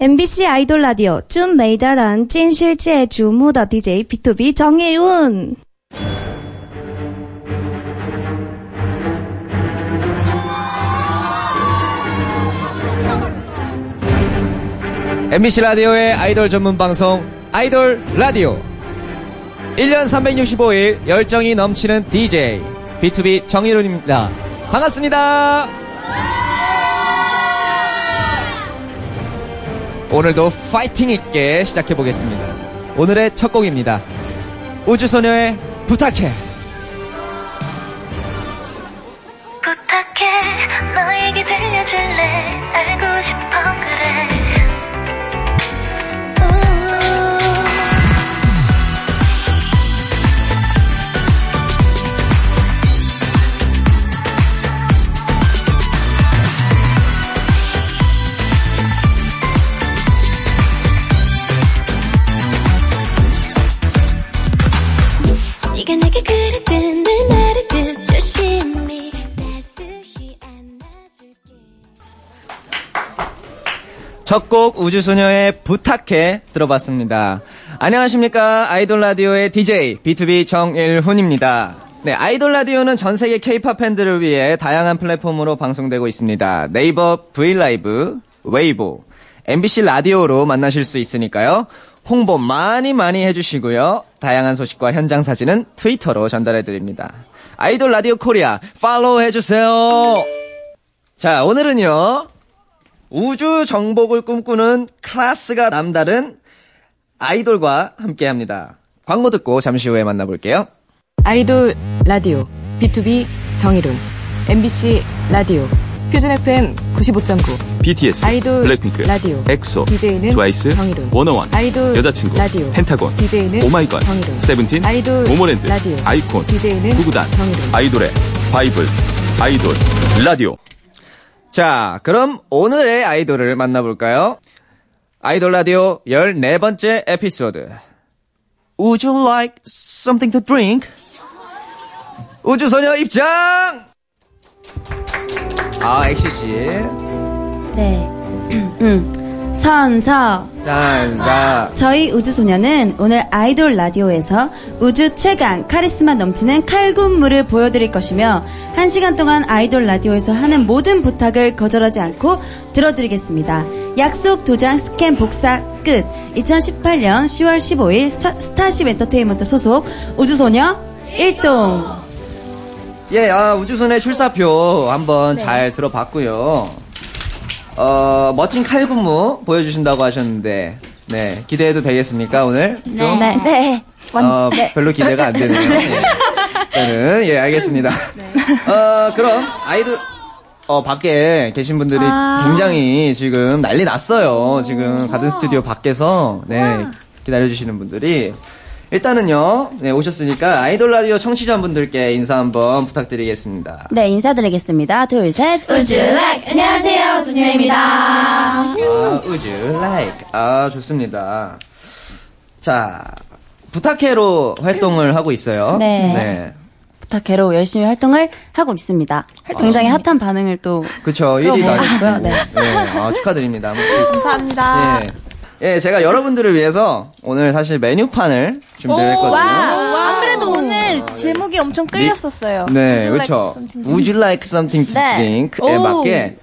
MBC 아이돌 라디오 좀 메이다란 찐실체 주무다 DJ B2B 정혜윤. MBC 라디오의 아이돌 전문 방송 아이돌 라디오. 1년 365일 열정이 넘치는 DJ B2B 정혜윤입니다. 반갑습니다. 오늘도 파이팅 있게 시작해 보겠습니다. 오늘의 첫 곡입니다. 우주소녀의 부탁해. 첫 곡 우주소녀의 부탁해 들어봤습니다. 안녕하십니까 아이돌 라디오의 DJ BTOB 정일훈입니다. 네, 아이돌 라디오는 전 세계 K-팝 팬들을 위해 다양한 플랫폼으로 방송되고 있습니다. 네이버 브이라이브, 웨이보, MBC 라디오로 만나실 수 있으니까요. 홍보 많이 많이 해주시고요. 다양한 소식과 현장 사진은 트위터로 전달해드립니다. 아이돌 라디오 코리아 팔로우 해주세요. 자, 오늘은요. 우주 정복을 꿈꾸는 클래스가 남다른 아이돌과 함께 합니다. 광고 듣고 잠시 후에 만나볼게요. 아이돌 라디오 BTOB 정일훈 MBC 라디오 표준 FM 95.9 BTS, 아이돌 블랙핑크, 라디오 엑소, DJ는 트와이스, 정일훈 워너원, 아이돌 여자친구, 라디오 펜타곤, DJ는 오마이걸, 정일훈 세븐틴, 아이돌 모모랜드, 라디오 아이콘, DJ는 구구단, 정일훈 아이돌의 바이블, 아이돌, 라디오. 자, 그럼 오늘의 아이돌을 만나볼까요? 아이돌 라디오 14번째 에피소드. Would you like something to drink? 우주소녀 입장! 아, 엑시씨. 네. 선서. 선서. 저희 우주소녀는 오늘 아이돌 라디오에서 우주 최강 카리스마 넘치는 칼군무를 보여드릴 것이며 한 시간 동안 아이돌 라디오에서 하는 모든 부탁을 거절하지 않고 들어드리겠습니다. 약속 도장 스캔 복사 끝. 2018년 10월 15일 스타, 스타쉽 엔터테인먼트 소속 우주소녀 일동. 예, 아, 우주소녀의 출사표 한번 잘 들어봤고요. 어, 멋진 칼군무 보여주신다고 하셨는데, 네, 기대해도 되겠습니까, 오늘? 좀? 네. 네. 어, 별로 기대가 안 되네요. 예. 일단은, 예, 알겠습니다. 어, 그럼, 아이돌, 어, 밖에 계신 분들이 굉장히 지금 난리 났어요. 지금 가든 스튜디오 밖에서, 네, 기다려주시는 분들이. 일단은요, 네, 오셨으니까 아이돌 라디오 청취자분들께 인사 한번 부탁드리겠습니다. 네, 인사드리겠습니다. 둘, 셋. 우주 락 안녕하세요 아, 우주, like. 아, 좋습니다. 자, 부탁해로 활동을 하고 있어요. 네. 부탁해로 열심히 활동을 하고 있습니다. 굉장히 핫한 반응을 또 그쵸, 1위가 끌어모았고요. 네. 네, 아, 축하드립니다. 감사합니다. 예. 예, 제가 여러분들을 위해서 오늘 사실 메뉴판을 준비를 했거든요. 안 그래도 오늘 제목이 엄청 끌렸었어요. 네, 그렇죠. Would you like something to 네. drink에 오. 맞게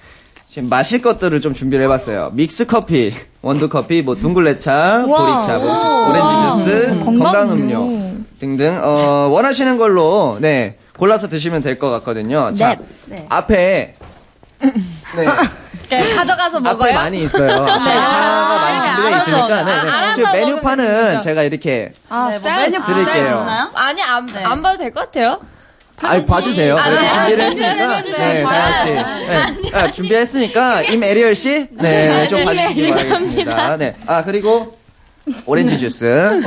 지금 마실 것들을 좀 준비를 해봤어요. 믹스 커피, 원두 커피, 뭐 둥글레차, 보리차, 뭐 오렌지 주스, 건강 음료 등등 어, 원하시는 걸로 네 골라서 드시면 될 것 같거든요. 자, 네. 앞에 네. 네, 가져가서 앞에 먹어요? 많이 있어요. 앞에 차가 많이 준비되어 있으니까 네, 네. 지금 메뉴판은. 제가 이렇게 아, 쌀, 메뉴 드릴게요. 아니, 안, 안 봐도 될 것 같아요. 아, 봐주세요. 아, 그래도 네. 준비를 아, 했으니까. 준비를 네. 다현 씨. 네. 아, 준비했으니까, 임에리얼 씨. 네, 좀 봐주시기 바라겠습니다. 네. 아, 그리고, 오렌지 주스.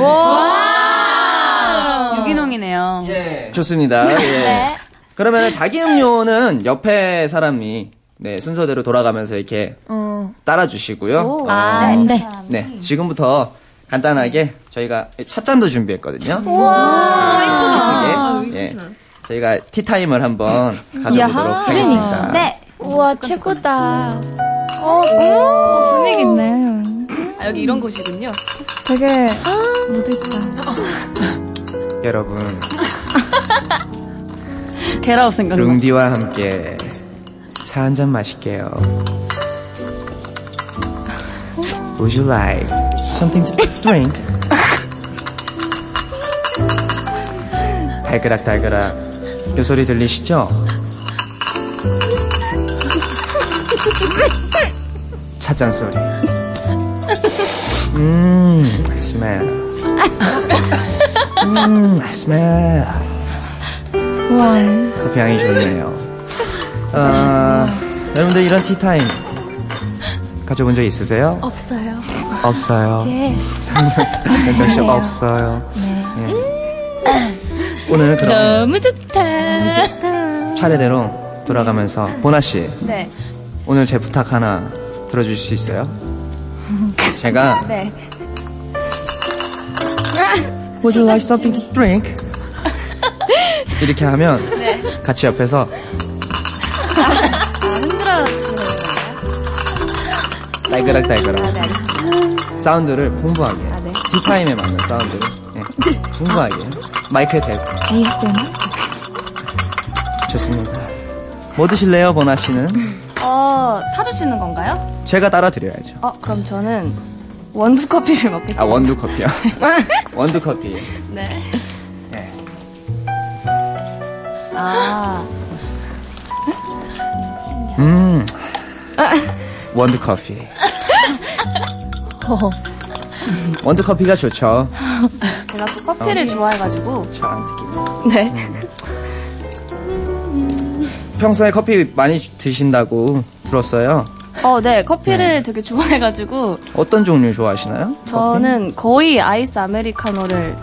유기농이네요. 예. 좋습니다. 예. 그러면 자기 음료는 옆에 사람이, 네, 순서대로 돌아가면서 이렇게 따라주시고요. 어, 네. 네, 지금부터 간단하게 저희가 찻잔도 준비했거든요. 와, 예쁘게. 예. 저희가 티타임을 한번 가져보도록 하겠습니다. 네. 우와, 최고다. 어, 오, 분위기 있네. 약간 이런 곳이군요. 되게 못했다. 여러분, 게라우 생각나. 룽디와 함께 차 한 잔 마실게요. Would you like something to drink? 달그락 달그락 요 소리 들리시죠? 찻잔 소리. 음, 스멜. 음, 스멜. 와. 커피 향이 좋네요. 아, 여러분들 이런 티타임 가져본 적 있으세요? 없어요. 없어요. 예. 씨 없어요. 예. 오늘 그럼 너무 좋다. 차례대로 돌아가면서 보나 씨 네. 오늘 제 부탁 하나 들어주실 수 있어요? 제가 네. Would you like something to drink? 이렇게 하면 같이 옆에서 딸그락 딸그락. 사운드를 풍부하게. 티타임에 맞는 사운드를. 예, 풍부하게. 마이크에 대고. ASMR? 좋습니다. 뭐 드실래요 보나 씨는? 어, 타주시는 건가요? 제가 따라 드려야죠. 어, 그럼 저는 원두 커피를 먹겠습니다. 아 원두 커피요? 원두 커피. 네. 예. 아, 음 원두 커피 원두 커피가 좋죠 제가 또 커피를 좋아해가지고. 잘 안 듣기는 네. 평소에 커피 많이 드신다고 들었어요. 어, 네. 커피를 되게 좋아해가지고. 어떤 종류 좋아하시나요? 저는 거의 아이스 아메리카노를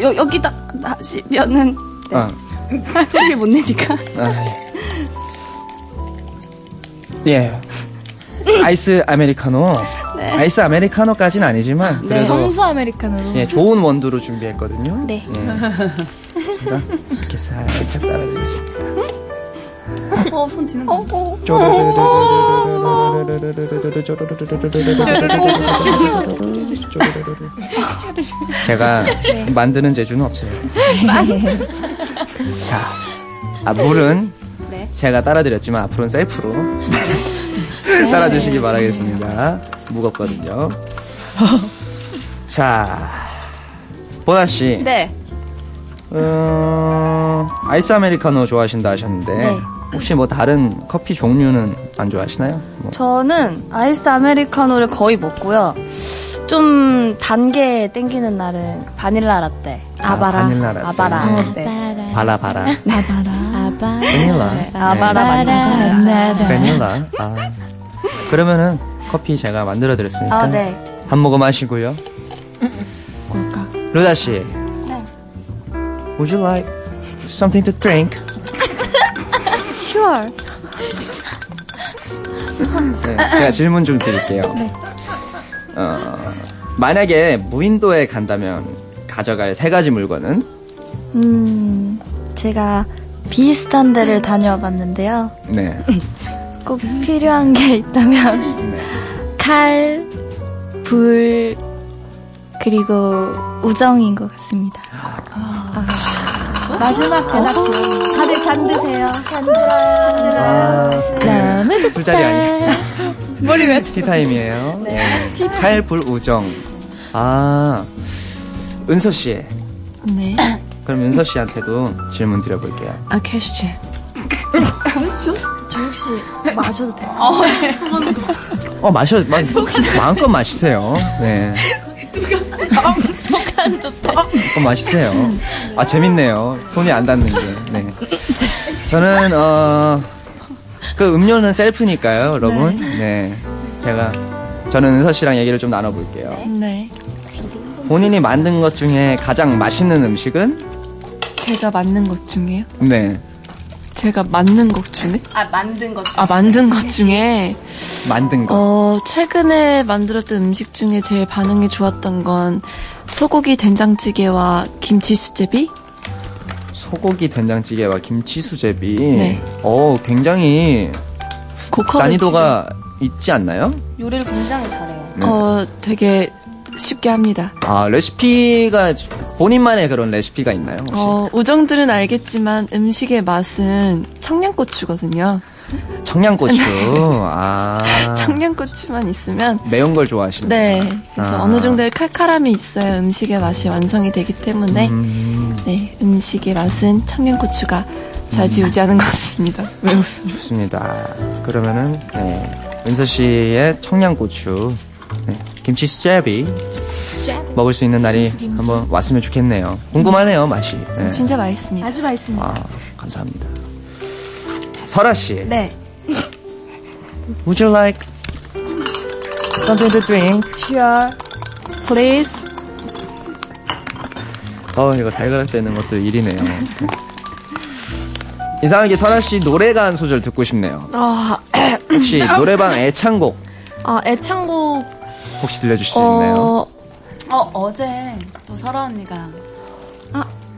여, 여기다 하시면은 커피? 아, 소리를 못 내니까. 아, 예. 예. 아이스 아메리카노. 아이스 아메리카노까지는 아니지만 그래도 정수 아메리카노로. 예, 좋은 원두로 준비했거든요. 네. 예. 이렇게 살짝 따라드리겠습니다. 어, 손 지는 거. 제가 만드는 재주는 없어요. 자, 아, 물은 네. 제가 따라드렸지만 앞으로는 셀프로 따라주시기 바라겠습니다. 무겁거든요. 자, 보나 씨, 네. 어, 아이스 아메리카노 좋아하신다 하셨는데 네. 혹시 뭐 다른 커피 종류는 안 좋아하시나요? 뭐. 저는 아이스 아메리카노를 거의 먹고요. 좀 단게 땡기는 날은 바닐라 라떼. 아, 아바라. 바닐라 라떼. 아바라. 음. 네. 바라 바라, 아바. 베닐라, 아바라 바닐라. 나다. 베닐라. 아. 그러면은 커피 제가 만들어 드렸으니까 아, 네. 한 모금 하시고요. 꼴깍. 루다 씨. Would you like something to drink? Sure. 네, 제가 질문 좀 드릴게요. 어, 만약에 무인도에 간다면 가져갈 세 가지 물건은? 음, 제가 비슷한 데를 다녀와 봤는데요. 네. 꼭 필요한 게 있다면 네. 칼, 불, 그리고 우정인 것 같습니다. 마지막 대답 중. 다들 잠 드세요. 아, 너무 술자리 아니에요. 머리 왜? 티타임이에요. 네. 칼, 불, 우정. 아, 은서 씨. 네. 그럼 은서 씨한테도 질문 드려볼게요. 아, 퀘스천. 마셔도 돼요. 어, 마셔, 마, 마음껏 마시세요. 네. 속안 좋다. 어, 마시세요. 아, 재밌네요. 손이 안 닿는 게. 네. 저는, 어, 그 음료는 셀프니까요, 여러분. 네. 제가, 저는 은서 씨랑 얘기를 좀 나눠볼게요. 네. 본인이 만든 것 중에 가장 맛있는 음식은? 제가 만든 것 중에요? 네. 제가 만든 것 중에? 아, 만든 것 중. 아, 만든 것 중에, 만든 거. 어, 최근에 만들었던 음식 중에 제일 반응이 좋았던 건 소고기 된장찌개와 김치 수제비? 소고기 된장찌개와 김치 수제비. 네. 어, 굉장히 고커 난이도가 있지 않나요? 요리를 굉장히 잘해요. 네. 어, 되게 쉽게 합니다. 아, 레시피가 본인만의 그런 레시피가 있나요? 혹시? 어, 우정들은 알겠지만 음식의 맛은 청양고추거든요. 청양고추. 아. 청양고추만 있으면 매운 걸 좋아하시는 네. 그래서 아. 어느 정도의 칼칼함이 있어야 음식의 맛이 완성이 되기 때문에 음, 네, 음식의 맛은 청양고추가 좌지우지하는 것 같습니다. 왜 웃음? 좋습니다. 그러면은 네, 은서 씨의 청양고추, 네, 김치 스제비 먹을 수 있는 날이 한번 왔으면 좋겠네요. 궁금하네요 맛이. 네. 진짜 맛있습니다. 아주 맛있습니다. 아, 감사합니다. 설아 씨. 네. Would you like something to drink? Sure. Please. 어, 이거 달걀 떼는 것도 일이네요. 이상하게 설아 씨 노래가 한 소절 듣고 싶네요. 아, 혹시 노래방 애창곡 아 애창곡 혹시 들려주실 수 있나요? 어, 어, 어제 또 설아 언니가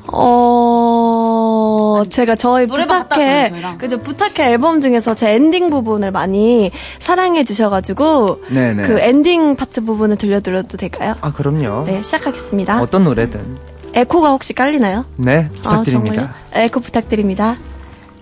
어, 제가 저희 부탁해. 그죠, 부탁해 앨범 중에서 제 엔딩 부분을 많이 사랑해 주셔가지고, 네네. 그 엔딩 파트 부분을 들려드려도 될까요? 아, 그럼요. 네, 시작하겠습니다. 어떤 노래든. 에코가 혹시 깔리나요? 네, 아, 부탁드립니다. 정말요? 에코 부탁드립니다.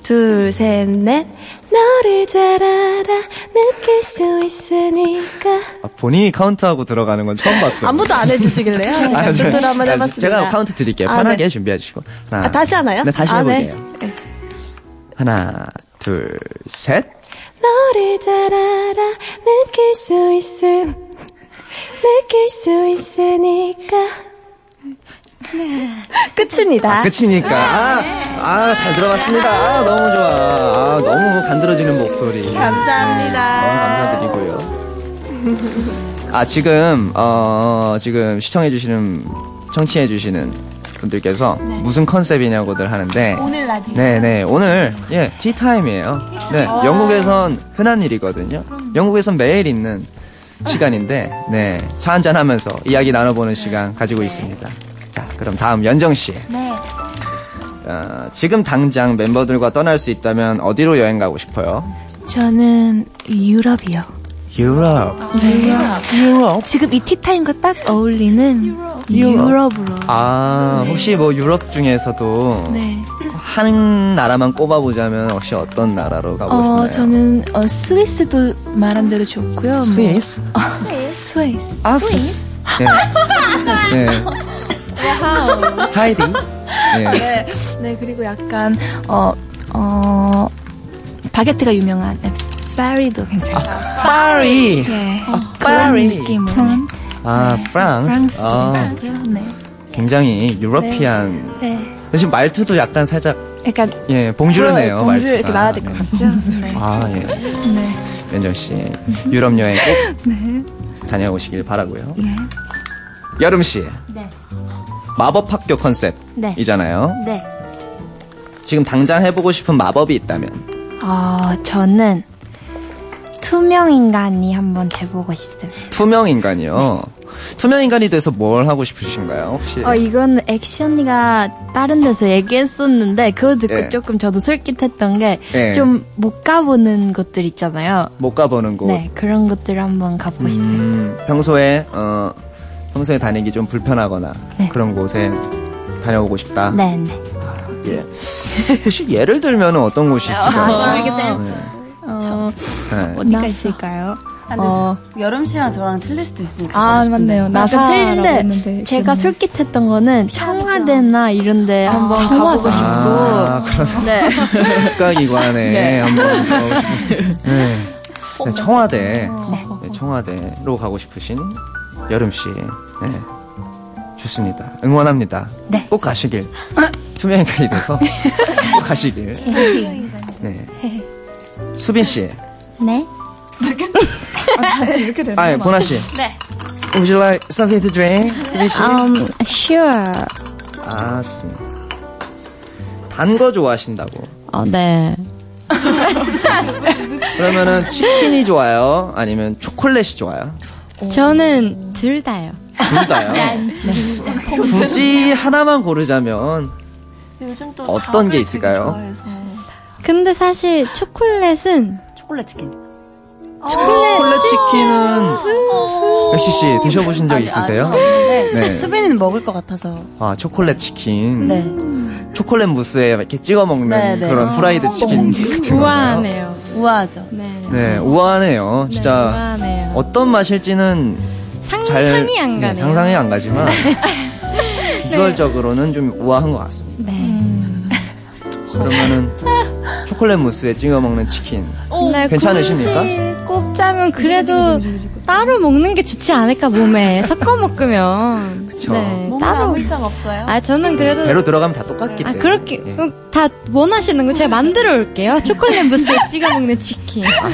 둘, 셋, 넷. 너를 잘 알아, 느낄 수 있으니까. 아, 본인이 카운트하고 들어가는 건 처음 봤어요. 아무도 안 해주시길래요? 아, 네. 한번 아, 해봤습니다. 제가 카운트 드릴게요. 아, 편하게 네. 준비해 주시고. 하나, 아, 다시 하나요? 네, 다시 아, 네. 해볼게요. 네. 하나, 둘, 셋. 너를 잘 알아 느낄 수 있음 느낄 수 있으니까 끝입니다. 아, 끝이니까. 아, 아, 잘 들어갔습니다. 아, 너무 좋아. 아, 너무 간드러지는 목소리. 너무 감사합니다. 감사드리고요. 아, 지금, 어, 지금 시청해주시는, 청취해주시는 분들께서 무슨 컨셉이냐고들 하는데. 오늘 라디오. 네네. 오늘, 예, 티타임이에요. 네. 영국에선 흔한 일이거든요. 영국에선 매일 있는 시간인데, 네. 차 한잔 하면서 이야기 나눠보는 시간 가지고 있습니다. 자, 그럼 다음 연정씨. 네. 어, 지금 당장 멤버들과 떠날 수 있다면 어디로 여행 가고 싶어요? 저는 유럽이요. 유럽. 유럽. 지금 이 티타임과 딱 어울리는 유럽 으로. 아, 혹시 뭐 유럽 중에서도 네. 한 나라만 꼽아보자면 혹시 어떤 나라로 가고 어, 싶나요? 저는 어, 스위스도 말한 대로 좋고요. 뭐- 스위스? 스위스. 아, 스위스. 네. 네. 하이디. 네. 네, 그리고 약간 어, 어, 바게트가 유명한 네, 파리도 괜찮아요. 파리. 네. 그런 파리. 느낌으로. 아, 프랑스. 프랑스 아, 괜찮고요. 네. 굉장히 유러피안. 네. 지금 말투도 약간 살짝 약간 예, 봉주르네요. 봉주르 말투가. 이렇게 나와야 될것 네. 같죠? 네. 아, 예. 네. 연정 씨, 유럽 여행 꼭 다녀오시길 바라고요. 네. 여름 씨, 네. 마법 학교 컨셉이잖아요. 네. 지금 당장 해보고 싶은 마법이 있다면 어, 저는 투명 인간이 한번 돼보고 싶습니다. 투명 인간이요. 투명 인간이 돼서 뭘 하고 싶으신가요? 혹시? 어, 이건 엑시 언니가 다른 데서 얘기했었는데, 그거 듣고 예. 조금 저도 솔깃했던 게, 예. 좀 못 가보는 곳들 있잖아요. 못 가보는 곳. 네, 그런 곳들 한번 가보고 싶어요. 음, 평소에 어 평소에 다니기 좀 불편하거나 네. 그런 곳에 다녀오고 싶다. 네, 네. 예. 혹시 예를 들면 어떤 곳이 있을까요? 네. 어, 네. 어디가 있을까요? 근데 어. 여름 씨랑 저랑 틀릴 수도 있으니까. 아, 맞네요. 나사라고 틀린데. 제가 솔깃했던 거는 청와대나 이런데 한번 가보고 싶고, 아, 그런 네. 국가기관에 네. 한번 가고 싶은. 네. 네, 청와대. 네, 청와대로 가고 싶으신 여름 씨. 네. 좋습니다. 응원합니다. 네. 꼭 가시길. 투명인간이 돼서 꼭 가시길. 네. 수빈 씨. 네. 이렇게 되는 아, 보나 씨. 네. Would you like something to drink? 수빈 씨. Um, sure. 아, 좋습니다. 단 거 좋아하신다고. 어, 네. 그러면은 치킨이 좋아요? 아니면 초콜릿이 좋아요? 저는 둘 다요. 둘 다요? 굳이 하나만 고르자면 요즘 또 어떤 게 있을까요? 근데 사실 초콜릿은 초콜릿 치킨. 초콜릿 치킨은 엑시 씨 드셔보신 적 있으세요? 네. 수빈이는 먹을 것 같아서. 아 초콜릿 치킨. 네. 초콜릿 무스에 이렇게 찍어 먹는 네, 네. 그런 프라이드 치킨 같은? 우아하네요. 우아하죠. 네. 네, 우아하네요. 진짜 우아하네요. 어떤 맛일지는 잘 상상이 안 네, 가네요. 상상이 안 가지만 비주얼적으로는 좀 우아한 것 같습니다. 네. 그러면은 초콜릿 무스에 찍어 먹는 치킨 네, 괜찮으십니까? 꼽자면 그래도 따로 먹는 게 좋지 않을까 몸에 섞어 먹으면. 그쵸. 네, 따로. 이상 없어요? 아 저는 그래도 배로 들어가면 다 똑같기 아 때문에. 그렇게 예. 다 원하시는 거 제가 만들어 올게요. 초콜릿 무스에 찍어 먹는 치킨. 아,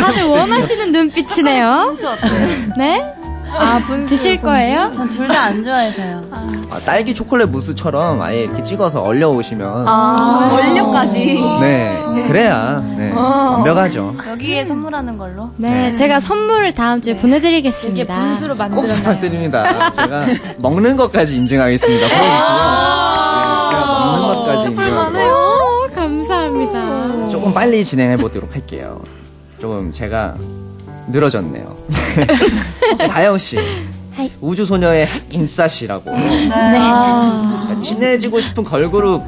다들 원하시는 눈빛이네요. 어때요? 네? 아 분수 드실 거예요? 전 둘 다 안 좋아해서요. 아, 딸기 초콜릿 무스처럼 아예 이렇게 찍어서 얼려 오시면 아, 원료까지. 네 그래야 네, 완벽하죠. 여기에 선물하는 걸로. 네, 네. 제가 선물을 다음 주에 보내 드리겠습니다. 이게 분수로 꼭 만들었나요? 부탁드립니다. 제가 먹는 것까지 인증하겠습니다. 보여주시면 네, 제가 먹는 것까지 인증하겠습니다. 오, 감사합니다. 조금 빨리 진행해 보도록 할게요. 조금 제가 늘어졌네요. 다영 씨, 우주 소녀의 인싸 씨라고 네. 친해지고 싶은 걸그룹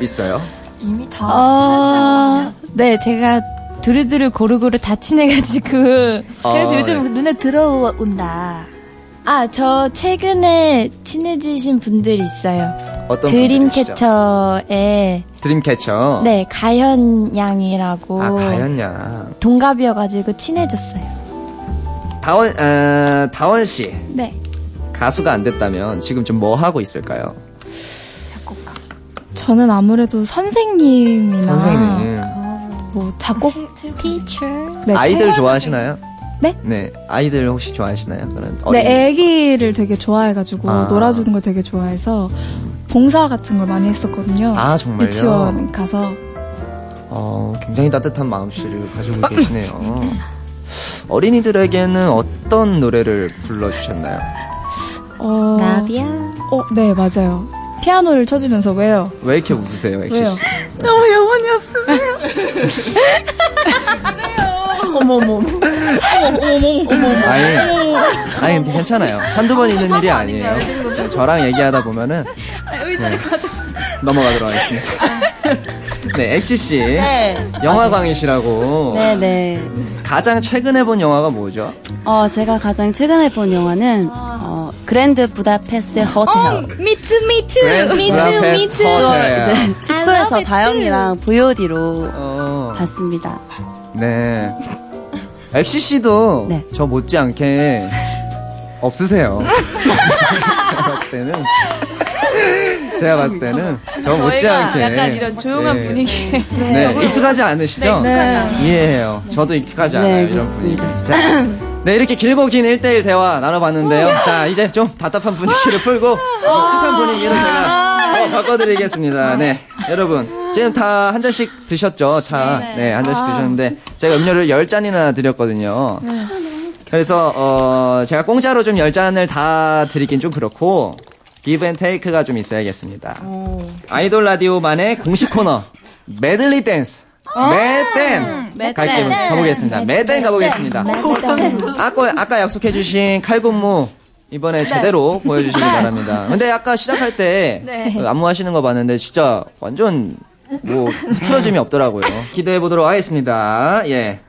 있어요? 이미 다 어, 네, 제가 두루두루 고루고루 다 친해가지고. 그래서 그래서 요즘 눈에 들어온다. 아, 저 최근에 친해지신 분들이 있어요. 어떤? 드림캐쳐에, 드림캐쳐. 네, 가현 양이라고. 아 가연양. 동갑이어가지고 친해졌어요. 다원 어, 다원 씨 네. 가수가 안 됐다면 지금 좀 뭐 하고 있을까요? 저는 아무래도 선생님이나 선생님 뭐 작곡 네, 아이들 책- 좋아하시나요? 네? 네 아이들 혹시 좋아하시나요? 그런 네, 애기를 되게 좋아해가지고 아. 놀아주는 걸 되게 좋아해서 봉사 같은 걸 많이 했었거든요. 아, 정말요? 유치원 가서 어, 굉장히 따뜻한 마음씨를 가지고 계시네요. 어린이들에게는 어떤 노래를 불러주셨나요? 어, 나비야. 어, 네 맞아요. 피아노를 쳐주면서 왜요? 왜 이렇게 웃으세요, 엑시 왜요? 씨? 너무 영혼이 없으세요. 아니, 아니 근데 괜찮아요. 한두 번 있는 일이 아니에요. 네, 저랑 얘기하다 보면은 네, 넘어가도록 하겠습니다. 네, 엑시 씨, 네. 영화광이시라고 네 네. 가장 최근에 본 영화가 뭐죠? 어, 제가 가장 최근에 본 영화는, 어, 그랜드 부다페스트 호텔. me too, me too, 그랜드 부다페스트 호텔. 이제 숙소에서 다영이랑 VOD로 어, 봤습니다. 네. 씨도 네. 저 못지않게 없으세요. 제가 봤을 때는 제가 봤을 때는 저 못지않게 약간 이런 조용한 네. 분위기에. 네, 익숙하지 않으시죠? 네. 이해해요. 저도 익숙하지 네, 않아요, 이런 분위기. 자, 네, 이렇게 길고 긴 1대1 대화 나눠봤는데요. 자, 이제 좀 답답한 분위기를 풀고 익숙한 분위기로 제가 어, 바꿔드리겠습니다. 네, 여러분. 지금 다 한 잔씩 드셨죠? 차. 네, 한 잔씩 드셨는데 제가 음료를 10잔이나 드렸거든요. 그래서 어, 제가 공짜로 좀 10잔을 다 드리긴 좀 그렇고 give and take가 좀 있어야겠습니다. 아이돌 라디오만의 공식 코너 메들리 댄스. 매댄 갈게 가보겠습니다. 매댄 가보겠습니다. 아까 아까 약속해주신 칼군무 이번에 제대로 보여주시기 바랍니다. 근데 아까 시작할 때그 안무 하시는 거 봤는데 진짜 완전 뭐 흐트러짐이 없더라고요. 기대해 보도록 하겠습니다. 예.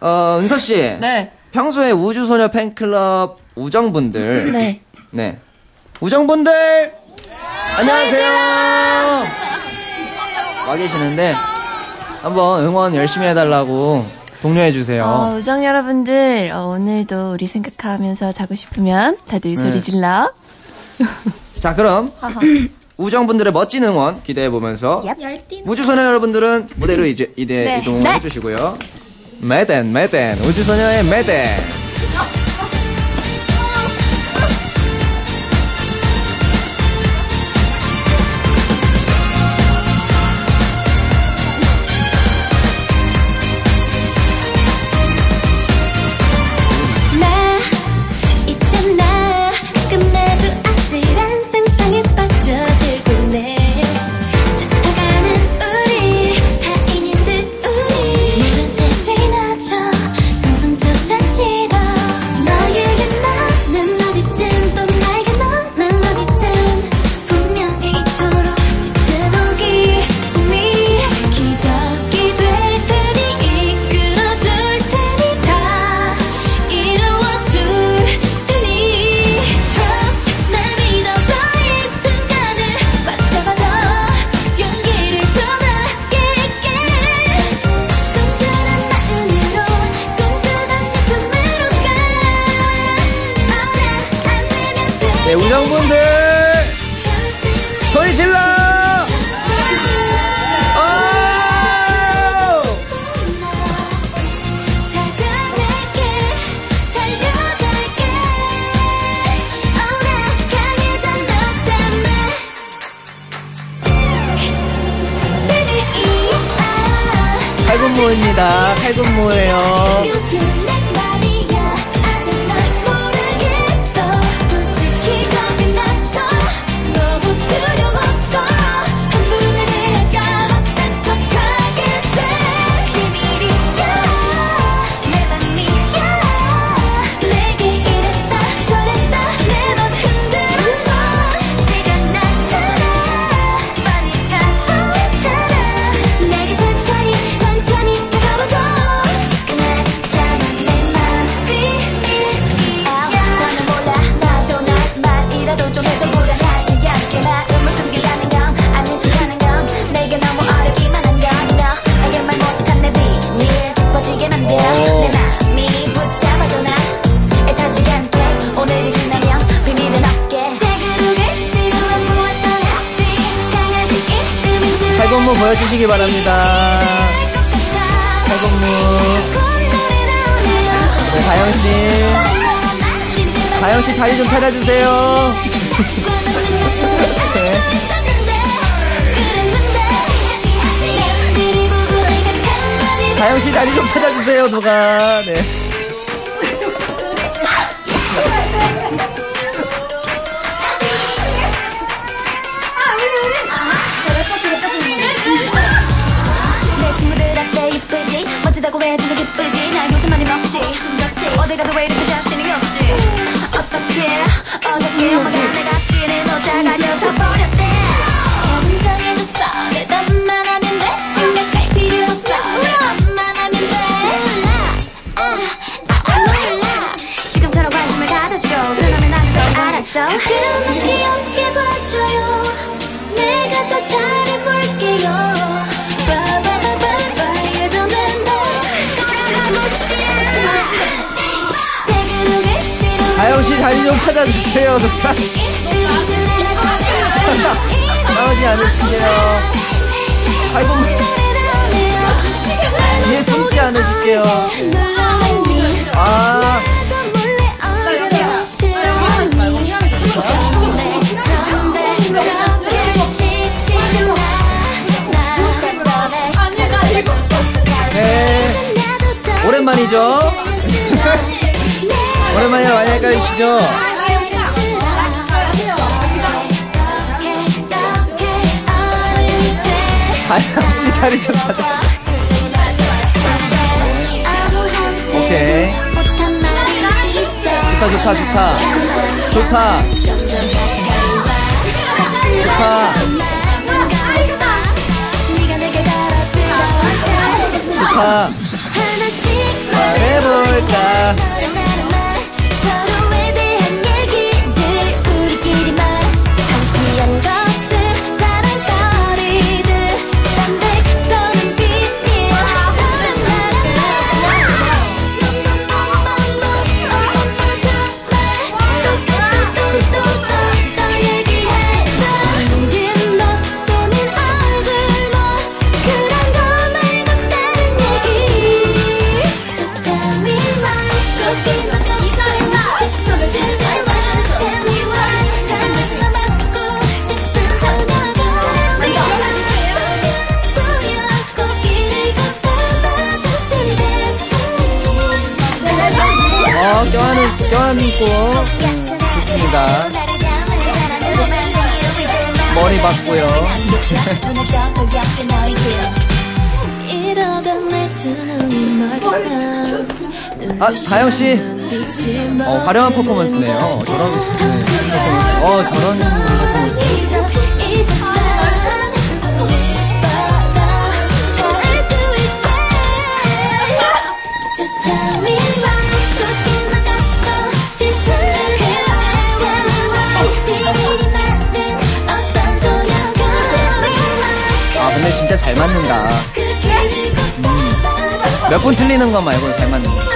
어 은서 씨. 네. 평소에 우주소녀 팬클럽 우정분들. 네. 네. 우정분들! 안녕하세요! 와 계시는데, 한번 응원 열심히 해달라고 독려해주세요. 어, 우정 여러분들, 어, 오늘도 우리 생각하면서 자고 싶으면 다들 소리 질러. 자, 그럼, 우정분들의 멋진 응원 기대해보면서, 우주소녀 여러분들은 무대로 이제, 이대 이동해주시고요. 매댄, 매댄, 우주소녀의 매댄. 칼군무입니다. 칼군무예요. 칼군무 보여주시기 바랍니다. 칼군무. 네, 다영씨. 다영씨 자리 좀 찾아주세요. 네. 다영씨 자리 좀 찾아주세요, 누가. 네. 먹지 어디 가도 왜 이렇게 자신이 없지? 어떻게 어떻게 엄마가 내가 끼는 오자가 녀서 버렸대. 돼. 아, 아, 그럼 귀엽게 봐줘요. 내가 더 잘해볼 다영 씨 자리 좀 찾아주세요, 누가. 나오지 않으실게요. 칼군무. 뒤에 숨지 않으실게요. 아, 네. 오랜만이죠? 오랜만이라 많이 헷갈리시죠? 다영씨 자리 좀 찾아. 오케이. 좋다, 좋다, 좋다. 좋다. 좋다. 좋다. 말해볼까? 껴안고. 좋습니다. 머리 맞고요. 아, 다영 씨. 어, 화려한 퍼포먼스네요. 저런, 네. 어, 저런 퍼포먼스. 잘 맞는다. 그 길을 걷다가 몇번 틀리는 거 말고 잘 맞는 거.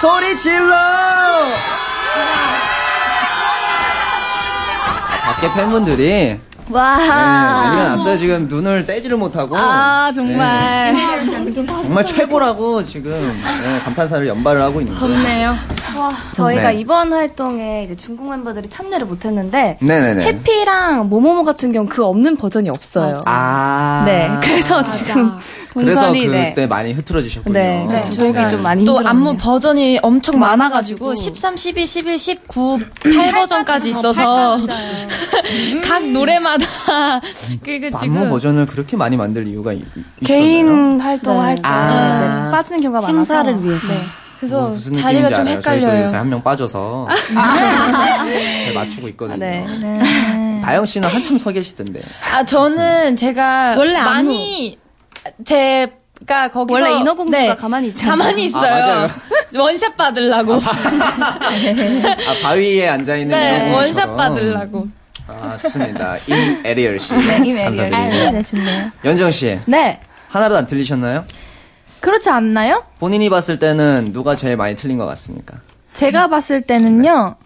소리 질러! 밖에 팬분들이 와. 네, 난리가 났어요. 지금 눈을 떼지를 못하고. 아, 정말. 정말 최고라고 지금 네, 감탄사를 연발을 하고 있는데. 덥네요. 와, 저희가 네. 이번 활동에 이제 중국 멤버들이 참여를 못했는데 네네네. 해피랑 모모모 같은 경우 그 없는 버전이 없어요. 아. 네, 그래서 지금 그래서 동선이 그때 네. 많이 흐트러지셨군요. 네, 네, 저희가 좀 많이 또. 안무 버전이 엄청 많아가지고 13, 12, 11, 19, 8 버전까지 있어서 각 노래마다 그리고 안무 지금 버전을 그렇게 많이 만들 이유가 개인 있었나요? 활동할 때 아. 네, 빠지는 경우가 많아서 행사를 위해서. 네. 그래서 뭐 무슨 자리가 느낌인지 좀 알아요. 저희도 헷갈려요. 요새 한 명 빠져서 잘 맞추고 있거든요. 네. 다영 씨는 한참 서 계시던데. 아 저는 제가 원래 안무. 많이 제가 거기서 원래 인어공주가 네, 가만히 있잖아요. 가만히 있어요. 아, 맞아요. 원샷 받으려고. 아 바위에 앉아 있는 네, 원샷 받으려고. 아 좋습니다. 임 에리얼 씨. 네, 임 에리얼 씨. 감사드립니다. 네, 좋네요. 연정 씨 네. 하나도 안 틀리셨나요? 그렇지 않나요? 본인이 봤을 때는 누가 제일 많이 틀린 것 같습니까? 제가 봤을 때는요.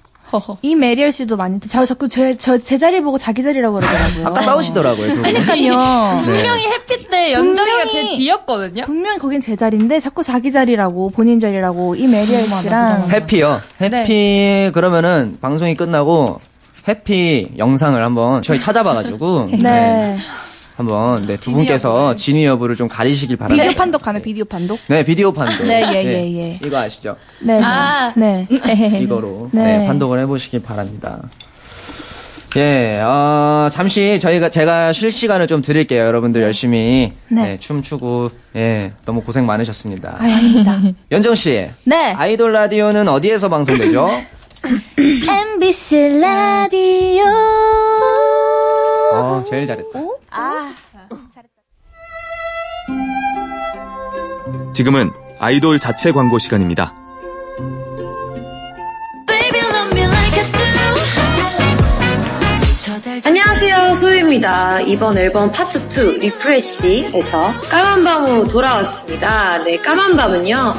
임 에리얼 씨도 많이 자, 자꾸 제, 저, 제 자리 보고 자기 자리라고 그러더라고요. 아까 싸우시더라고요. 그러니까요. 네. 분명히 햇빛 때 연정이가 분명히- 제 뒤였거든요. 분명히 거긴 제 자리인데 자꾸 자기 자리라고 본인 자리라고 이 에리얼 씨랑 Happy요. Happy 그러면은 방송이 끝나고 Happy 영상을 한번 저희 찾아봐가지고 네. 한번 네, 두 분께서 진위 여부를 좀 가리시길 바랍니다. 비디오 판독 가네 비디오 판독. 네 비디오 판독. 네, 예, 예, 예. 이거 아시죠? 네. 아. 네. 이거로 네. 네, 판독을 해보시길 바랍니다. 예, 어, 잠시 저희가 제가 쉴 시간을 좀 드릴게요. 여러분들 열심히 네. 네, 춤추고 예, 너무 고생 많으셨습니다. 아닙니다. 연정 씨, 네. 아이돌 라디오는 어디에서 방송되죠? MBC 라디오. 어, 제일 잘했다. 지금은 아이돌 자체 광고 시간입니다. 안녕하세요 소유입니다. 이번 앨범 파트 2 RE:FRESH에서 까만 밤으로 돌아왔습니다. 네 까만 밤은요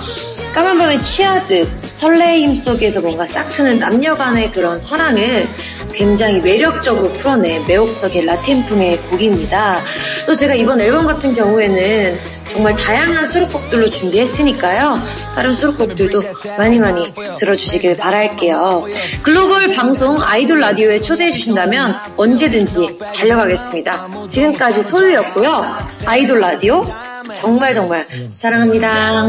까만 밤에 취하듯 설레임 속에서 뭔가 싹 트는 남녀 간의 그런 사랑을 굉장히 매력적으로 풀어낸 매혹적인 라틴풍의 곡입니다. 또 제가 이번 앨범 같은 경우에는 정말 다양한 수록곡들로 준비했으니까요. 다른 수록곡들도 많이 많이 들어주시길 바랄게요. 글로벌 방송 아이돌 라디오에 초대해 주신다면 언제든지 달려가겠습니다. 지금까지 소유였고요. 아이돌 라디오 정말. 정말 사랑합니다.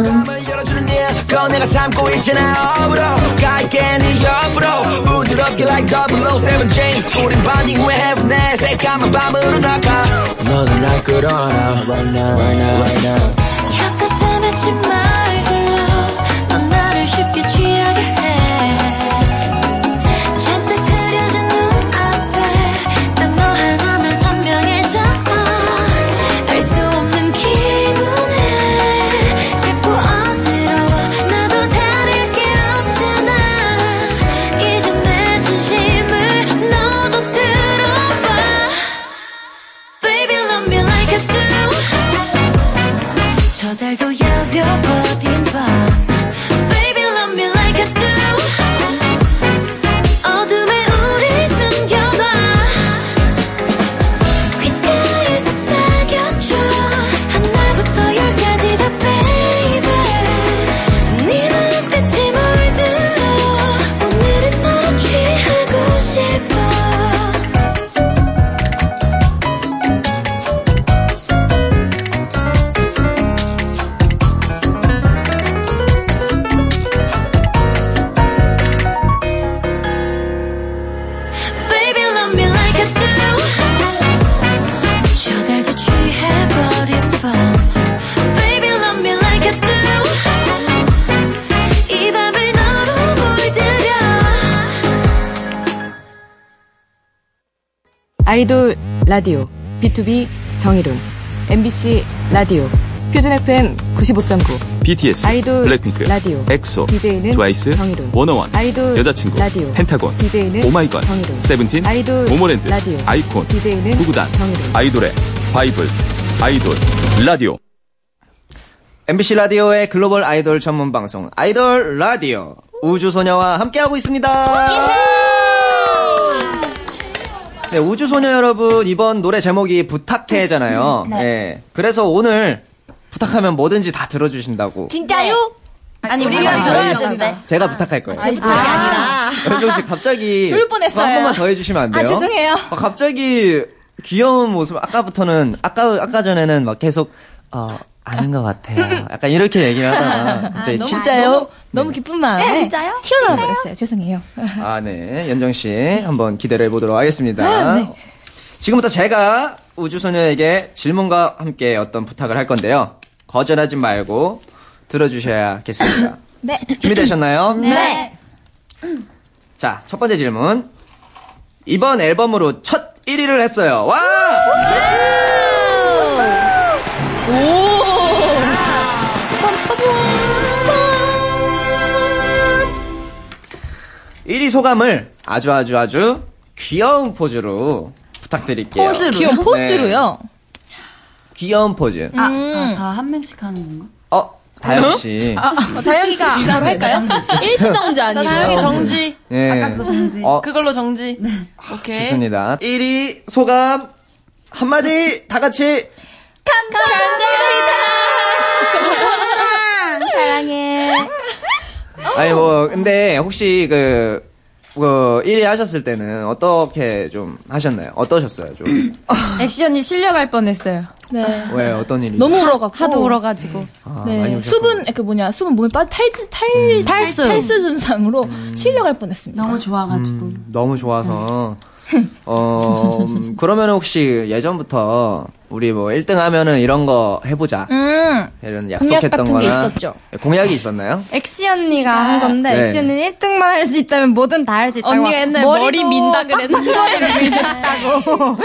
열어주는 예건 내가 삼고 있잖아 업으로. 갈게 네 아이돌 라디오 비투비 정일훈 MBC 라디오 표준 FM 95.9 BTS, 아이돌 블랙핑크, 라디오 엑소, DJ는 트와이스, 정일훈 워너원, 아이돌 여자친구, 라디오 펜타곤, DJ는 오마이걸, 정일훈 세븐틴, 아이돌 모모랜드, 라디오 아이콘, DJ는 구구단, 정일훈 아이돌의 바이블, 아이돌 라디오. MBC 라디오의 글로벌 아이돌 전문 방송 아이돌 라디오 우주소녀와 함께하고 있습니다. 네, 우주소녀 여러분 이번 노래 제목이 부탁해잖아요. 네. 네. 그래서 오늘 부탁하면 뭐든지 다 들어주신다고. 진짜요? 아니, 우리가 들어야 되는데. 제가 부탁할 거예요. 아니, 부탁이 아 니라. 연정 씨 갑자기 졸 뻔했어요. 한 번만 더 해주시면 안 돼요? 아, 죄송해요. 어, 갑자기 귀여운 모습 아까부터는 아까 아까 전에는 막 계속 어 아닌 것 같아요. 약간 이렇게 얘기를 하다가 갑자기 너무- 진짜요? 너무, 너무 기쁜 마음에 네, 진짜요? 튀어나와 버렸어요. 죄송해요. 아 네, 연정 씨 한번 기대를 해보도록 하겠습니다. 아, 네. 지금부터 제가 우주소녀에게 질문과 함께 어떤 부탁을 할 건데요. 거절하지 말고 들어주셔야겠습니다. 네. 준비되셨나요? 네. 자, 첫 번째 질문. 이번 앨범으로 첫 1위를 했어요. 와! 1위 소감을 아주 아주 아주 귀여운 포즈로 부탁드릴게요. 포즈로요? 귀여운 포즈로요? 네. 귀여운 포즈. 아, 다 한 명씩 하는 건가? 어, 다영 씨. 아, 어, 다영이가 바로 할까요? 일시정지 자, 아니고요. 다영이 정지. 네. 아까 그거 정지. 어, 그걸로 정지. 오케이. 좋습니다. 1위 소감 한마디 다 같이 사랑해. 아니 뭐 근데 혹시 그, 그 1위 하셨을 때는 어떻게 좀 하셨나요? 어떠셨어요? 좀. 액션이 실려갈 뻔했어요. 네. 왜 어떤 일이? 너무 울어갖고. 하도 울어가지고. 아, 네. 많이 오셨구나. 수분, 그 뭐냐, 수분 몸에 빠, 탈, 탈, 탈수. 탈수 증상으로 실려갈 뻔했습니다. 너무 좋아가지고. 음, 너무 좋아서. 어, 음, 그러면 혹시 예전부터 우리 뭐 1등 하면은 이런 거 해보자. 음. 이런 공약 약속했던 같은 게 거나. 있었죠. 공약이 있었나요? 엑시 언니가 한 건데, 네. 엑시 언니는 1등만 할 수 있다면 뭐든 다 할 수 있다고. 언니가 옛날에 머리 민다 그랬는데. 그랬다고.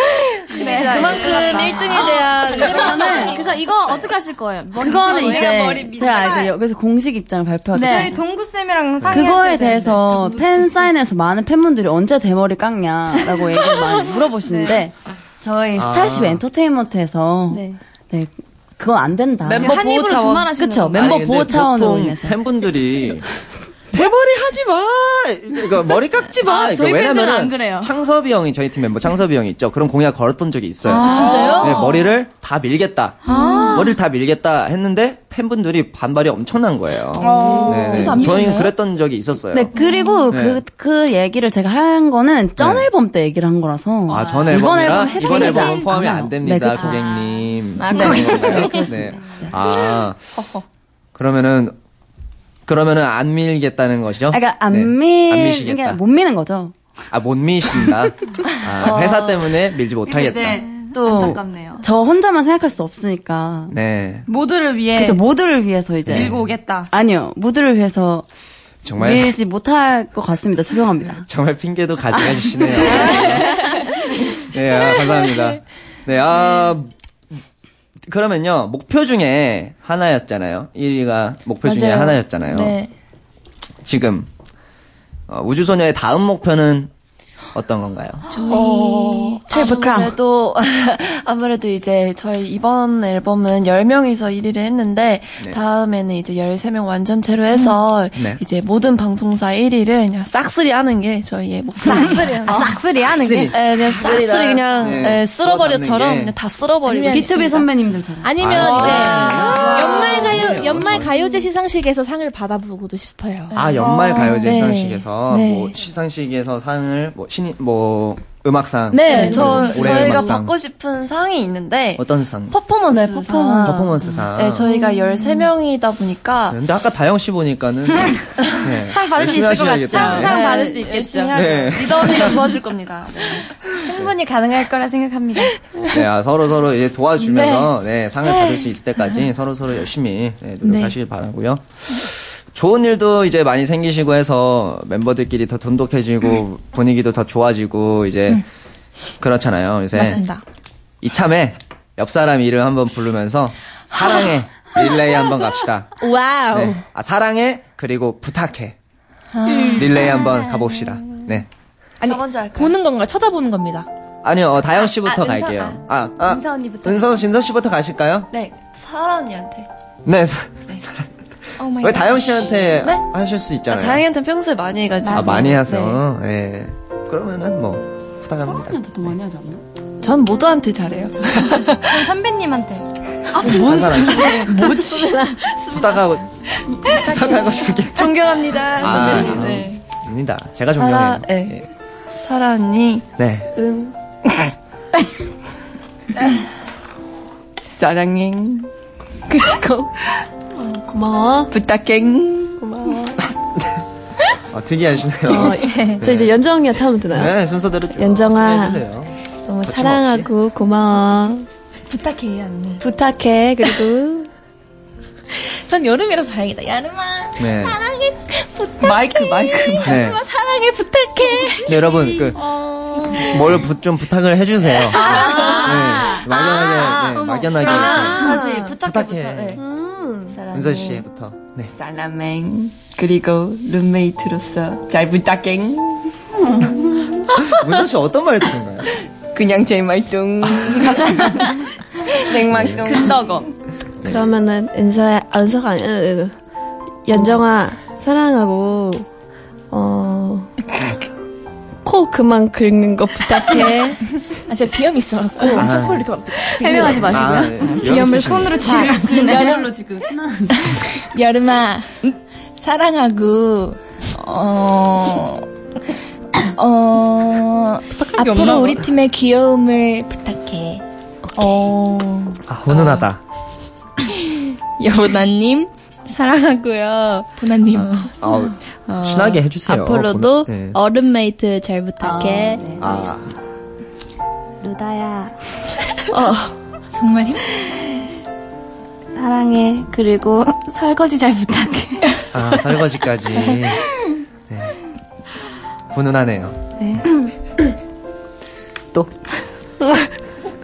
네, 그만큼 1등에 대한 그러면은 그래서 이거 어떻게 하실 거예요? 그거는 이제 제가 알죠. 여기서 공식 입장을 발표할게요. 저희 동구쌤이랑 상의했어야 그거에. 대해서 팬 사인회에서 많은 팬분들이 언제 대머리 깎냐라고 얘기를 많이 물어보시는데 저희 아. 스타쉽 엔터테인먼트에서 네. 네 그건 안 된다. 멤버 한 입으로 차원. 그쵸? 멤버 아니, 보호 차원으로 인해서 팬분들이 대머리 하지 마. 이거 머리 깎지 마. 아, 저희 왜냐면은 안 그래요. 창섭이 형이 저희 팀 멤버 창섭이 형이 있죠. 그런 공약 걸었던 적이 있어요. 아, 진짜요? 네, 머리를 다 밀겠다. 아. 머리를 다 밀겠다 했는데 팬분들이 반발이 엄청난 거예요. 어. 네, 네. 저희는? 그랬던 적이 있었어요. 네 그리고 네. 그그 얘기를 제가 한 거는 전 네. 앨범 때 얘기를 한 거라서 아, 전 앨범이라 앨범 이번 해당되지 앨범은 포함이 않아요. 안 됩니다, 네. 고객님. 아, 네. 네, 그렇습니다. 네. 아. 그러면은 그러면은 안 밀겠다는 것이죠? 아, 그러니까 안 네. 안 미는 미시겠다. 게못 미는 거죠. 아, 못 미신다. 아, 회사 때문에 밀지 못하겠다. 또 안타깝네요. 저 혼자만 생각할 수 없으니까 네. 모두를 위해 그죠 모두를 위해서 이제 밀고 오겠다. 아니요 모두를 위해서 정말 밀지 못할 것 같습니다. 죄송합니다. 정말 핑계도 가져가시네요. 네, 아, 감사합니다. 네, 아 그러면요 목표 중에 하나였잖아요. 1위가 목표 중에 맞아요. 하나였잖아요. 네. 지금 어, 우주소녀의 다음 목표는 어떤 건가요? 어, 아무래도, 아무래도 이제 저희 이번 앨범은 10명이서 1위를 했는데, 네. 다음에는 이제 13명 완전체로 해서, 네. 이제 모든 방송사 1위를 그냥 싹쓸이 하는 게 저희의 목표입니다. 싹쓸이 아, 싹쓸이 하는 게. 네, 그냥 싹쓸이 그냥 네, 네, 쓸어버려처럼. 그냥 다 쓸어버리고 B2B 싶습니다. 선배님들처럼. 아니면 아, 이제 아, 연말 가요 그러네요. 연말 가요제 시상식에서 상을 받아보고도 싶어요. 아 연말 가요제 네. 시상식에서 네. 뭐 시상식에서 상을 뭐 신인 뭐 음악상 네, 저, 올해 저희가 음악상. 받고 싶은 상이 있는데, 어떤 상? 퍼포먼스 네, 상. 퍼포먼스. 퍼포먼스 상. 네, 저희가 13명이다 보니까, 근데 아까 다영 씨 보니까는 네, 상 받을 수 있을 것. 같죠? 네. 상 받을 네, 수 있겠죠. 네. 리더 언니가 도와줄 겁니다. 네. 충분히 가능할 거라 생각합니다. 네, 아, 서로 서로 이제 도와주면서 네, 상을 받을 수 있을 때까지 서로 서로 열심히 네, 노력하시길 바라고요. 좋은 일도 이제 많이 생기시고 해서 멤버들끼리 더 돈독해지고 분위기도 더 좋아지고 이제 그렇잖아요. 요새 맞습니다. 이참에 옆 사람 이름 한번 부르면서 사랑해 릴레이 한번 갑시다. 와우. 네. 아 사랑해 그리고 부탁해 아. 릴레이 한번 가봅시다. 네. 아니, 저 먼저 할까요? 보는 건가요? 쳐다보는 겁니다. 아니요 어, 다영 씨부터 아, 은서, 갈게요. 아, 아 은서 언니부터. 은서 진서 씨부터 가실까요? 네. 사라 언니한테. 네. 사- 오마 이왜 갓. 다영 씨한테 네? 하실 수 아, 있잖아요. 다영이한테 평소에 많이 해가지고. 아, 많이 네. 하세요. 예. 그러면은 뭐 부탁합니다. 더 많이 하지 않나? 전 모두한테 잘해요. 그럼 선배님한테. 한 사람 뭐지? 부탁하고 부탁하고 싶은 게 존경합니다. 아, 선배님. 네. 아닙니다. 제가 사라, 존경해요. 네. 사라 언니. 네. 응. 사랑해. 그리고 고마워. 부탁해. 고마워. 아, 특이하시네요. 어, 예. 저 이제 연정 언니한테 하면 되나요? 네, 순서대로 쭉 연정아. 해주세요. 너무 사랑하고 고마워. 부탁해, 언니. 부탁해. 그리고 전 여름이라서 다행이다. 여름아. 네. 사랑해. 부탁해. 마이크, 마이크. 네. 여름아, 사랑해. 부탁해. 네, 여러분, 그, 뭘좀 부탁을 해주세요. 아. 네, 막연하게, 네, 막연하게. 다시 이렇게. 부탁해부터. 부탁해. 네. 사랑해. 은서 씨부터. 네. 살라맹. 그리고 룸메이트로서 잘 부탁해. 은서 씨 어떤 말투인가요? 그냥 제 말뚱. 생말뚱. 큰더거. 그러면은 은서야, 아, 은서가 아니야. 으, 으. 연정아 사랑하고 어. 코 그만 긁는 거 부탁해. 아, 제가 비염이 있어갖고. 아. 초코 이렇게 막. 해명하지 마시고요. 아, 네. 비염을 비염 손으로 지금 치르시네. 면열로 지금 순한. 여름아, 사랑하고, 어, 어. 앞으로 우리 팀의 귀여움을 부탁해. 어, 아, 훈훈하다. 여보나님, 사랑하고요. 보나님. 아, 어, 친하게 해주세요. 앞으로도 보나- 네. 어른메이트 잘 부탁해. 아, 루다야 어, 정말요? 사랑해. 그리고 설거지 잘 부탁해. 아, 설거지까지. 네. 훈훈하네요. 네. 또?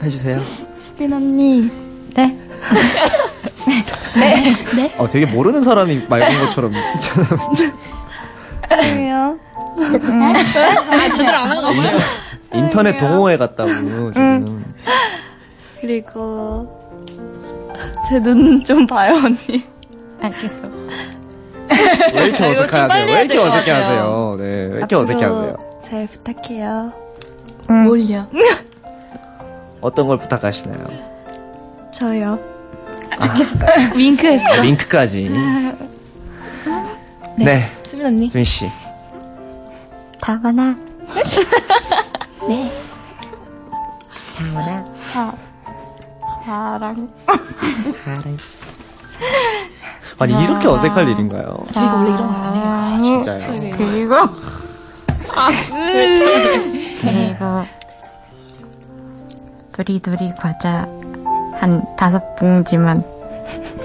해주세요. 수빈 언니. 네. 네. 네. 어, 되게 모르는 사람이 맑은 것처럼. 왜요? 아, 제대로 안한거 같아요. 인터넷 동호회 갔다고, 지금. 그리고 제 눈 좀 봐요 언니. 알겠어. 왜 이렇게 이거 좀 어색해 하세요? 빨리 왜 이렇게 될것 어색해 같아요. 하세요? 네, 왜 이렇게 어색해 하세요? 잘 부탁해요. 뭘요? 어떤 걸 부탁하시나요? 저요. 윙크했어. 아, 링크까지. 네. 수빈 언니. 수민 씨. 다원아. 네. 다원아. 사, 사랑. 아니, 이렇게 어색할 일인가요? 저희가 원래 이런 거 안 해요. 아, 진짜요? 그리고. 아, 그리고. 두리두리 과자 한 다섯 봉지만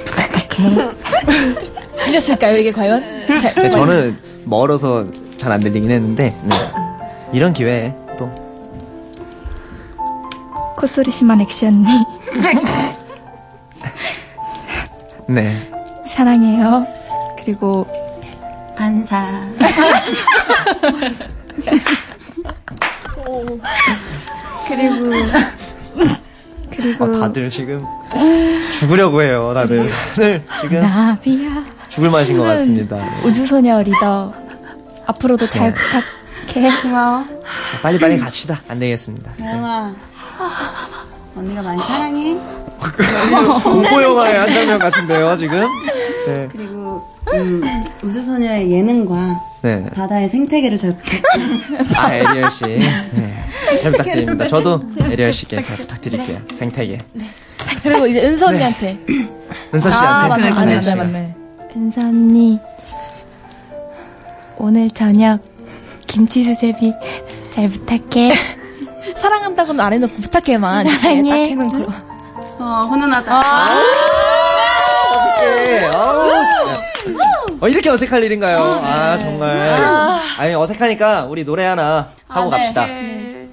부탁해. 들렸을까요, 이게 과연? 잘, 네, 저는 멀어서 잘 안 들리긴 했는데, 네. 이런 기회에 또. 콧소리 심한 엑시 언니. 네. 사랑해요. 그리고. 반사. 그리고. 그리고. 어, 다들 지금 죽으려고 해요, 다들. 다들 지금 나비야. 죽을 맛인 것 같습니다. 우주소녀 리더. 앞으로도 잘 네. 부탁해. 고마워. 빨리 빨리 갑시다. 안 되겠습니다. 영아. 언니가 많이 사랑해. 공포 영화의 한 장면 같은데요, 지금? 네. 그리고 음, 우주소녀의 예능과 네. 바다의 생태계를 잘 부탁해. 아, 에리얼 씨. 네. 잘 부탁드립니다. 저도 에리얼 씨께 잘 부탁드릴게요. 생태계. 그리고 이제 은서 언니한테. 은서 아, 씨한테. 맞네, 맞네, 맞네. 맞네. 은서 언니. 오늘 저녁 김치 수제비 잘 부탁해. 사랑한다고는 안 해놓고 부탁해만. 사랑해. 딱 해놓고. 어, 훈훈하다. 어색해. 아우. 어, 이렇게 어색할 일인가요? 아, 정말. 아니, 어색하니까 우리 노래 하나 하고 네. 갑시다.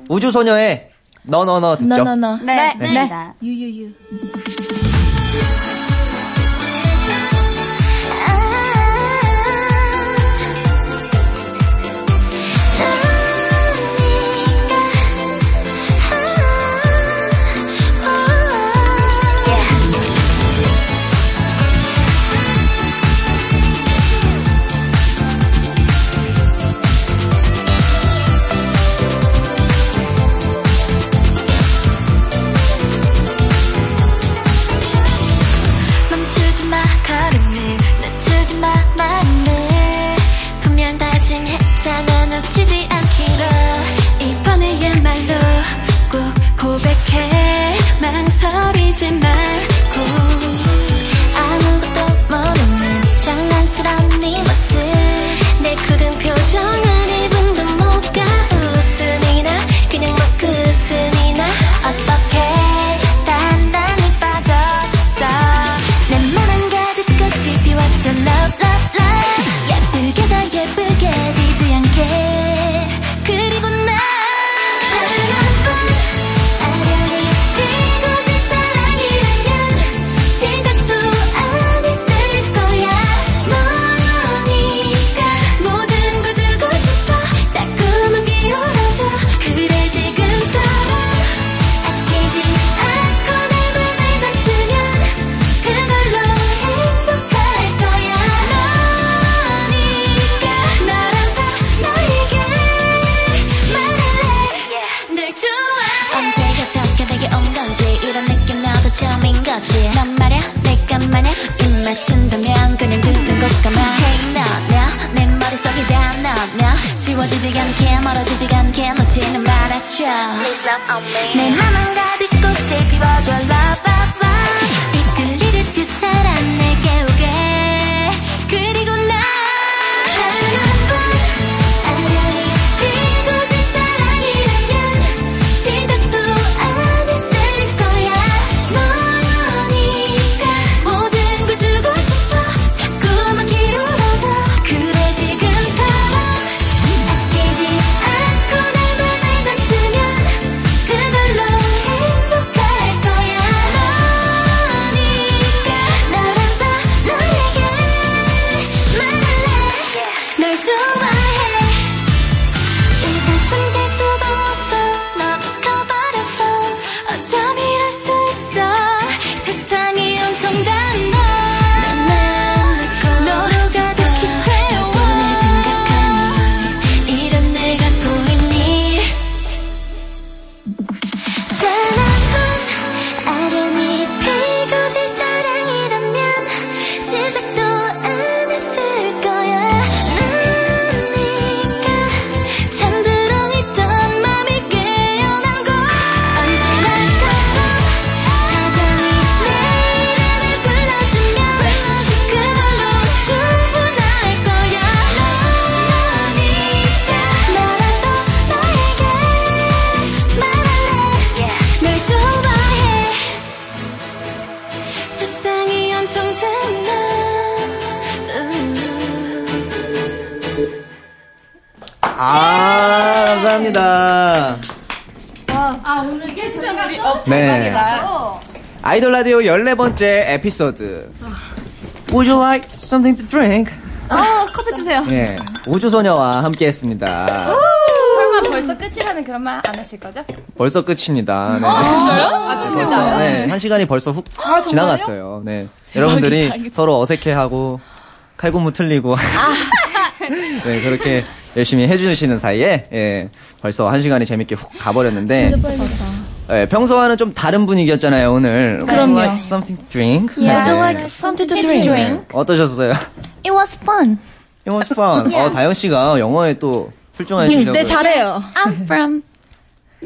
우주소녀의 너너너 듣죠? 너너너. 네, 좋습니다. 유유유. 아, 감사합니다. 아, 오늘 깨끗한 우리 어, 네. 아이돌 라디오 14번째 에피소드. Would you like something to drink? 어, 커피 주세요. 예. 우주소녀와 함께 했습니다. 설마 벌써 끝이라는 그런 말 안 하실 거죠? 벌써 끝입니다. 네. 어, 진짜요? 아, 네, 진짜요? 벌써, 네. 한 시간이 벌써 훅 아? 지나갔어요. 네. 여러분들이. 서로 어색해하고 칼군무 틀리고 아. 네, 그렇게 열심히 해주시는 사이에, 예, 벌써 한 시간이 재밌게 훅 가버렸는데, 예, 평소와는 좀 다른 분위기였잖아요, 오늘. 그럼요. like something to drink? Yeah. 네. Would you like something to drink? 네. 어떠셨어요? It was fun. It was fun. 어, 다영 씨가 영어에 또 출중하시려고. 네, 잘해요. I'm from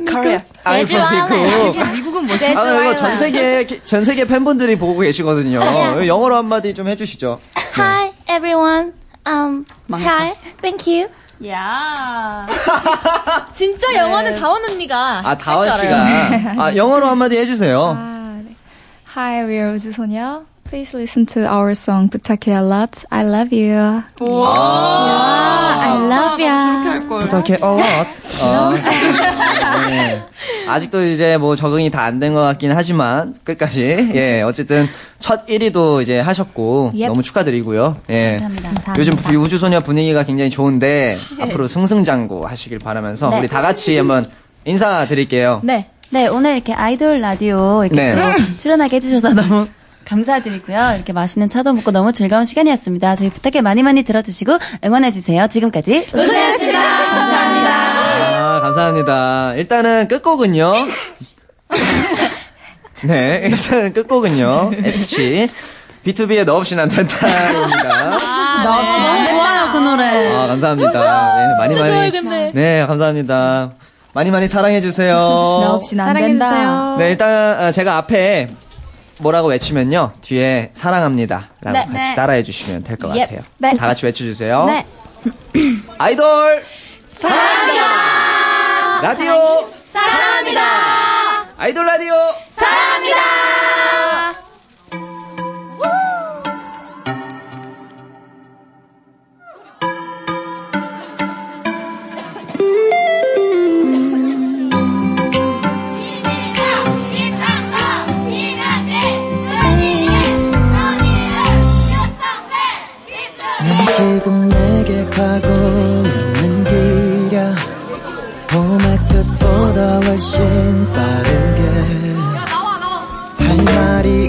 Korea. I'm from 미국. 미국은 아, 이거 전 세계, 전 세계 팬분들이 보고 계시거든요. 네. 영어로 한마디 좀 해주시죠. Hi everyone. Um, hi. Thank you. 야. 진짜 영어는 다원 언니가. 아, 다원 씨가. 아, 영어로 한마디 해주세요. Hi, we're 우주소녀. Please listen to our song 부탁해 a lot. I love you. I love you. 부탁해, a lot. 어. 네. 아직도 이제 뭐 적응이 다 안 된 것 같긴 하지만, 끝까지. 예, 어쨌든 첫 1위도 이제 하셨고, Yep. 너무 축하드리고요. 예. 감사합니다. 요즘 이 우주소녀 분위기가 굉장히 좋은데, 앞으로 승승장구 하시길 바라면서, 네. 우리 다 같이 한번 인사드릴게요. 네. 네, 오늘 이렇게 아이돌 라디오 이렇게 네. 또 출연하게 해주셔서 너무 감사드리고요. 이렇게 맛있는 차도 먹고 너무 즐거운 시간이었습니다. 저희 부탁해 많이 많이 들어주시고 응원해주세요. 지금까지 우수였습니다. 감사합니다. 아, 감사합니다. 일단은 끝곡은요. 네, 일단은 끝곡은요. 엣치. B2B의 너 없이 난 된다입니다. 너 없이 안 좋아요, 그 노래. 아, 감사합니다. 네, 많이 많이. 좋아요. 네, 감사합니다. 많이 많이 사랑해주세요. 너 없이는 안 된다. 네, 일단 아, 제가 앞에 뭐라고 외치면요. 뒤에 사랑합니다. 라고 네. 같이 네. 따라해 주시면 될것 Yep. 같아요. 네. 다 같이 외쳐주세요. 네. 아이돌 사랑합니다. 라디오 사랑합니다. 아이돌 라디오 사랑합니다. 지금 내게 가고 있는 길이야. 봄의 끝보다 훨씬 빠르게. 할 말이